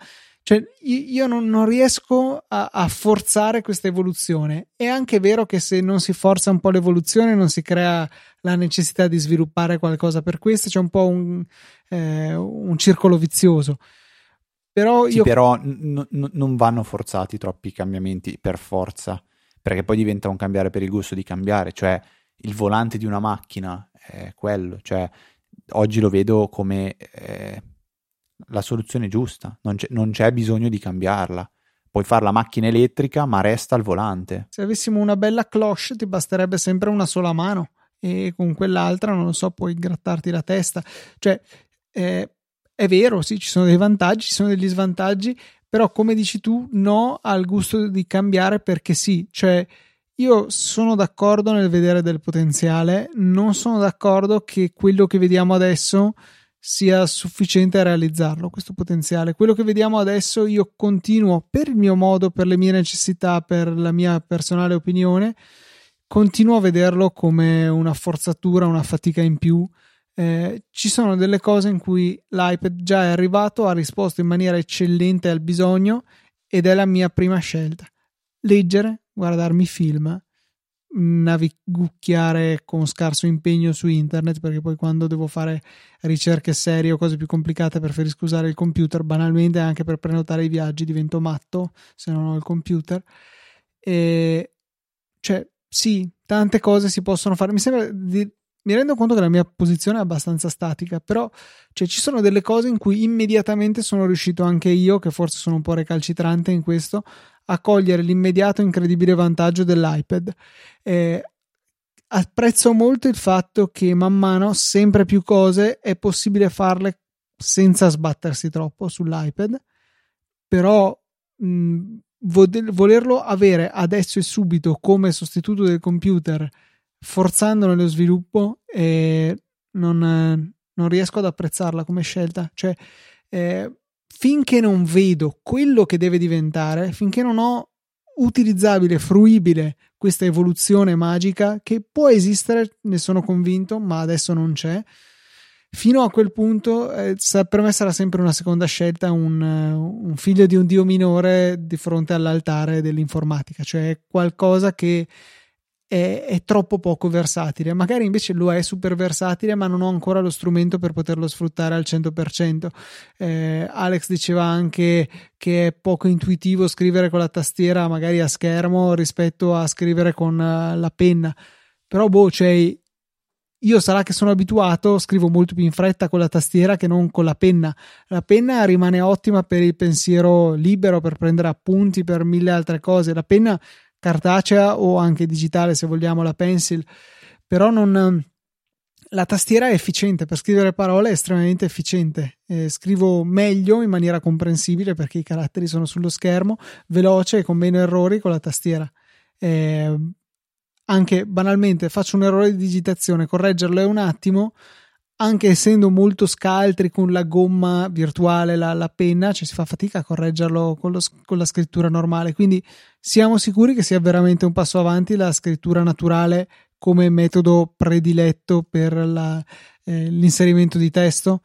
cioè, io non, non riesco a, a, forzare questa evoluzione. È anche vero che se non si forza un po' l'evoluzione, non si crea la necessità di sviluppare qualcosa per questo, c'è un po' un, eh, un circolo vizioso. Però, sì, io... però n- n- non vanno forzati troppi cambiamenti per forza, perché poi diventa un cambiare per il gusto di cambiare, cioè il volante di una macchina è quello, cioè oggi lo vedo come eh, la soluzione giusta, non c'è, non c'è bisogno di cambiarla. Puoi fare la macchina elettrica, ma resta al volante. Se avessimo una bella cloche, ti basterebbe sempre una sola mano e con quell'altra, non lo so, puoi grattarti la testa. Cioè, eh, è vero, sì, ci sono dei vantaggi, ci sono degli svantaggi, però come dici tu, no al gusto di cambiare perché sì, cioè io sono d'accordo nel vedere del potenziale, non sono d'accordo che quello che vediamo adesso sia sufficiente a realizzarlo, questo potenziale. Quello che vediamo adesso io continuo per il mio modo, per le mie necessità, per la mia personale opinione, continuo a vederlo come una forzatura, una fatica in più. Eh, ci sono delle cose in cui l'iPad già è arrivato, ha risposto in maniera eccellente al bisogno ed è la mia prima scelta. Leggere, guardarmi film navigucchiare con scarso impegno su internet perché poi quando devo fare ricerche serie o cose più complicate preferisco usare il computer banalmente anche per prenotare i viaggi divento matto se non ho il computer e cioè sì tante cose si possono fare mi sembra di, mi rendo conto che la mia posizione è abbastanza statica, però cioè, ci sono delle cose in cui immediatamente sono riuscito anche io, che forse sono un po' recalcitrante in questo, a cogliere l'immediato incredibile vantaggio dell'iPad. Eh, apprezzo molto il fatto che man mano sempre più cose è possibile farle senza sbattersi troppo sull'iPad, però mh, volerlo avere adesso e subito come sostituto del computer, forzandone lo sviluppo, eh, non, non, riesco ad apprezzarla come scelta. Cioè, eh, finché non vedo quello che deve diventare, finché non ho utilizzabile, fruibile questa evoluzione magica che può esistere, ne sono convinto, ma adesso non c'è. fino a quel punto eh, per me sarà sempre una seconda scelta un, un, figlio di un dio minore di fronte all'altare dell'informatica, cioè qualcosa che è, è, troppo poco versatile. Magari invece lo è super versatile, ma non ho ancora lo strumento per poterlo sfruttare al 100%. Eh, Alex diceva anche che è poco intuitivo scrivere con la tastiera, magari a schermo, rispetto a scrivere con uh, la penna. Però, boh, cioè, io sarà che sono abituato, scrivo molto più in fretta con la tastiera che non con la penna. La penna rimane ottima per il pensiero libero, per prendere appunti, per mille altre cose. La penna cartacea o anche digitale se vogliamo la pencil, però non, la tastiera è efficiente per scrivere parole, è estremamente efficiente. Eh, scrivo meglio in maniera comprensibile perché i caratteri sono sullo schermo, veloce e con meno errori con la tastiera. Eh, anche banalmente faccio un errore di digitazione, correggerlo è un attimo, anche essendo molto scaltri con la gomma virtuale, la, la penna, cioè si fa fatica a correggerlo con, lo, con, la scrittura normale. Quindi siamo sicuri che sia veramente un passo avanti la scrittura naturale come metodo prediletto per la, eh, l'inserimento di testo.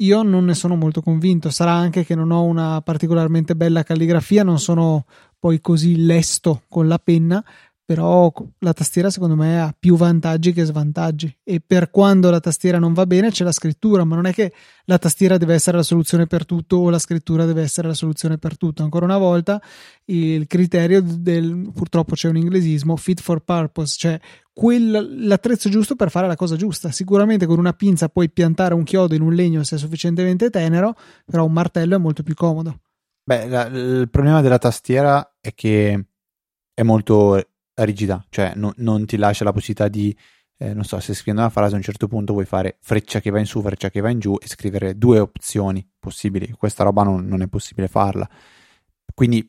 Io non ne sono molto convinto. Sarà anche che non ho una particolarmente bella calligrafia, non sono poi così lesto con la penna, però la tastiera secondo me ha più vantaggi che svantaggi e per quando la tastiera non va bene c'è la scrittura, ma non è che la tastiera deve essere la soluzione per tutto o la scrittura deve essere la soluzione per tutto. Ancora una volta il criterio del purtroppo c'è un inglesismo fit for purpose, cioè quel, l'attrezzo giusto per fare la cosa giusta. Sicuramente con una pinza puoi piantare un chiodo in un legno se è sufficientemente tenero, però un martello è molto più comodo. Beh, la, il problema della tastiera è che è molto rigida, cioè no, non ti lascia la possibilità di, eh, non so, se scrivendo una frase a un certo punto vuoi fare freccia che va in su, freccia che va in giù e scrivere due opzioni possibili. Questa roba non, non è possibile farla. Quindi,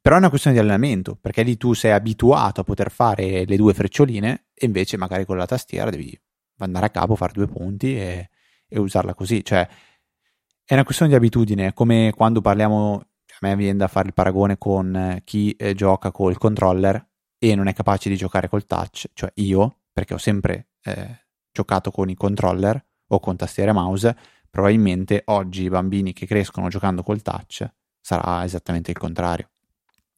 però è una questione di allenamento, perché lì tu sei abituato a poter fare le due freccioline e invece magari con la tastiera devi andare a capo, fare due punti e, e usarla così. Cioè, è una questione di abitudine, come quando parliamo, a me viene da fare il paragone con chi eh, gioca col controller e non è capace di giocare col touch, cioè io, perché ho sempre eh, giocato con i controller o con tastiera e mouse, probabilmente oggi i bambini che crescono giocando col touch sarà esattamente il contrario.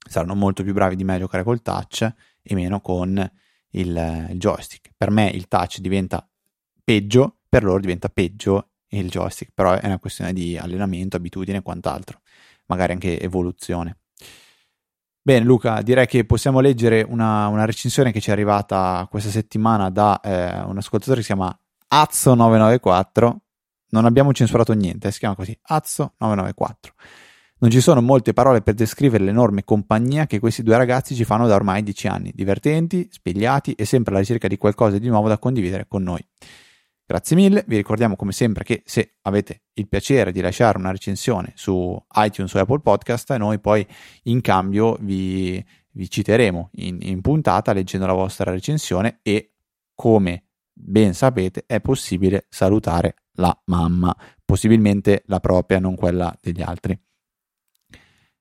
Saranno molto più bravi di me a giocare col touch e meno con il, il joystick. Per me il touch diventa peggio, per loro diventa peggio il joystick, però è una questione di allenamento, abitudine e quant'altro, magari anche evoluzione. Bene Luca, direi che possiamo leggere una, una, recensione che ci è arrivata questa settimana da eh, un ascoltatore che si chiama Azzo994. Non abbiamo censurato niente, si chiama così, Azzo994. Non ci sono molte parole per descrivere l'enorme compagnia che questi due ragazzi ci fanno da ormai dieci anni, divertenti, spigliati e sempre alla ricerca di qualcosa di nuovo da condividere con noi. Grazie mille, vi ricordiamo come sempre che se avete il piacere di lasciare una recensione su iTunes o Apple Podcast, noi poi in cambio vi, vi citeremo in, in puntata leggendo la vostra recensione e come ben sapete è possibile salutare la mamma, possibilmente la propria, non quella degli altri.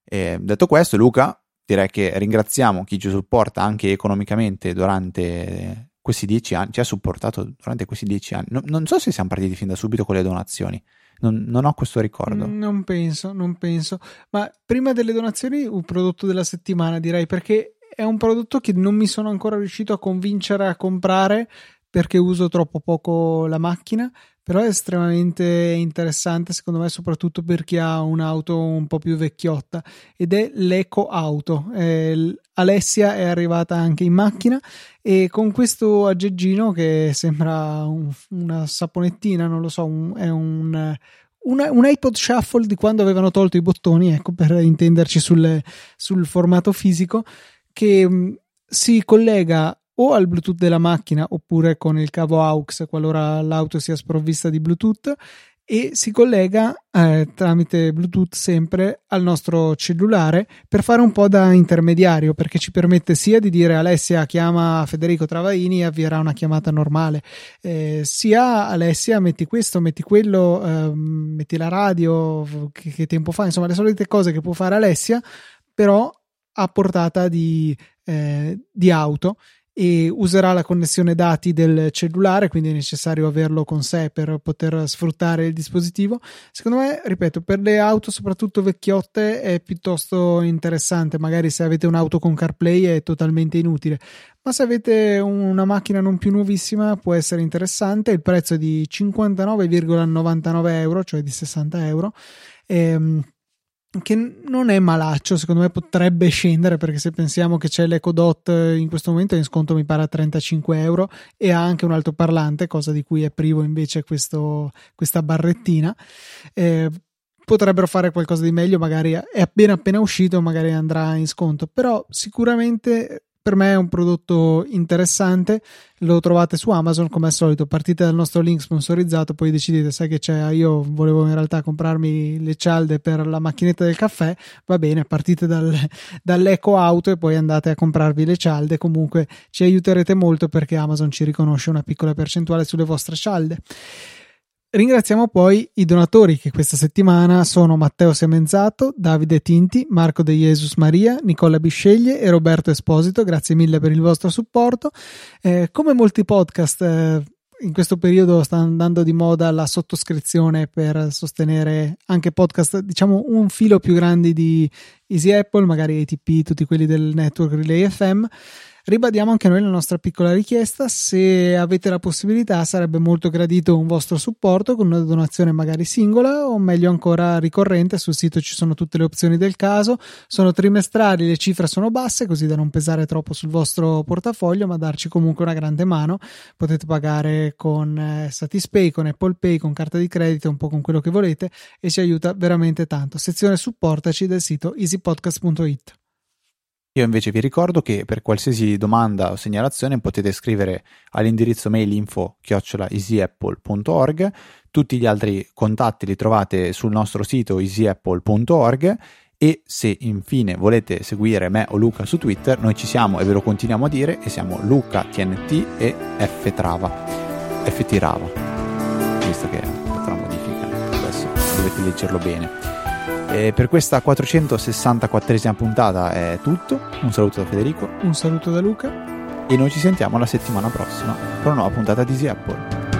E detto questo, Luca, direi che ringraziamo chi ci supporta anche economicamente durante questi dieci anni, ci ha supportato durante questi dieci anni. No, non so se siamo partiti fin da subito con le donazioni. Non, non, ho questo ricordo. Non penso, non penso. Ma prima delle donazioni, un prodotto della settimana, direi, perché è un prodotto che non mi sono ancora riuscito a convincere a comprare perché uso troppo poco la macchina però è estremamente interessante secondo me soprattutto per chi ha un'auto un po' più vecchiotta ed è l'Eco Auto eh, Alessia è arrivata anche in macchina e con questo aggeggino che sembra un, una saponettina non lo so un, è un una, un iPod Shuffle di quando avevano tolto i bottoni, ecco per intenderci sul, sul formato fisico, che mm, si collega o al Bluetooth della macchina oppure con il cavo AUX qualora l'auto sia sprovvista di Bluetooth e si collega eh, tramite Bluetooth sempre al nostro cellulare per fare un po' da intermediario perché ci permette sia di dire Alessia chiama Federico Travaini e avvierà una chiamata normale. Eh, sia Alessia metti questo, metti quello eh, metti la radio che, che tempo fa insomma le solite cose che può fare Alessia però a portata di, eh, di auto e userà la connessione dati del cellulare, quindi è necessario averlo con sé per poter sfruttare il dispositivo. Secondo me, ripeto, per le auto, soprattutto vecchiotte, è piuttosto interessante. Magari se avete un'auto con CarPlay è totalmente inutile, ma se avete una macchina non più nuovissima può essere interessante. Il prezzo è di 59,99 euro, cioè di 60 euro. Ehm, che non è malaccio, secondo me potrebbe scendere perché se pensiamo che c'è l'Eco Dot in questo momento in sconto mi pare a 35 euro e ha anche un altoparlante, cosa di cui è privo invece questo, questa barrettina. Eh, potrebbero fare qualcosa di meglio, magari è appena appena uscito, magari andrà in sconto, però sicuramente per me è un prodotto interessante, lo trovate su Amazon come al solito, partite dal nostro link sponsorizzato, poi decidete, sai che c'è, io volevo in realtà comprarmi le cialde per la macchinetta del caffè, va bene, partite dal, dall'eco auto e poi andate a comprarvi le cialde, comunque ci aiuterete molto perché Amazon ci riconosce una piccola percentuale sulle vostre cialde. Ringraziamo poi i donatori che questa settimana sono Matteo Semenzato, Davide Tinti, Marco De Jesus Maria, Nicola Bisceglie e Roberto Esposito. Grazie mille per il vostro supporto. Eh, come molti podcast, eh, in questo periodo sta andando di moda la sottoscrizione per sostenere anche podcast, diciamo un filo più grandi di Easy Apple, magari ATP, tutti quelli del network Relay FM. Ribadiamo anche noi la nostra piccola richiesta, se avete la possibilità sarebbe molto gradito un vostro supporto con una donazione magari singola o meglio ancora ricorrente, sul sito ci sono tutte le opzioni del caso, sono trimestrali, le cifre sono basse così da non pesare troppo sul vostro portafoglio ma darci comunque una grande mano, potete pagare con eh, Satispay, con Apple Pay, con carta di credito, un po' con quello che volete e ci aiuta veramente tanto. Sezione supportaci del sito easypodcast.it. Io invece vi ricordo che per qualsiasi domanda o segnalazione potete scrivere all'indirizzo mail info easyapple.org. Tutti gli altri contatti li trovate sul nostro sito easyapple.org e se infine volete seguire me o Luca su Twitter, noi ci siamo e ve lo continuiamo a dire e siamo Luca TNT e F Trava. FT Rava. Visto che è una modifica, adesso dovete leggerlo bene. E per questa 464esima puntata è tutto. Un saluto da Federico. Un saluto da Luca. E noi ci sentiamo la settimana prossima con una nuova puntata di Easy Apple.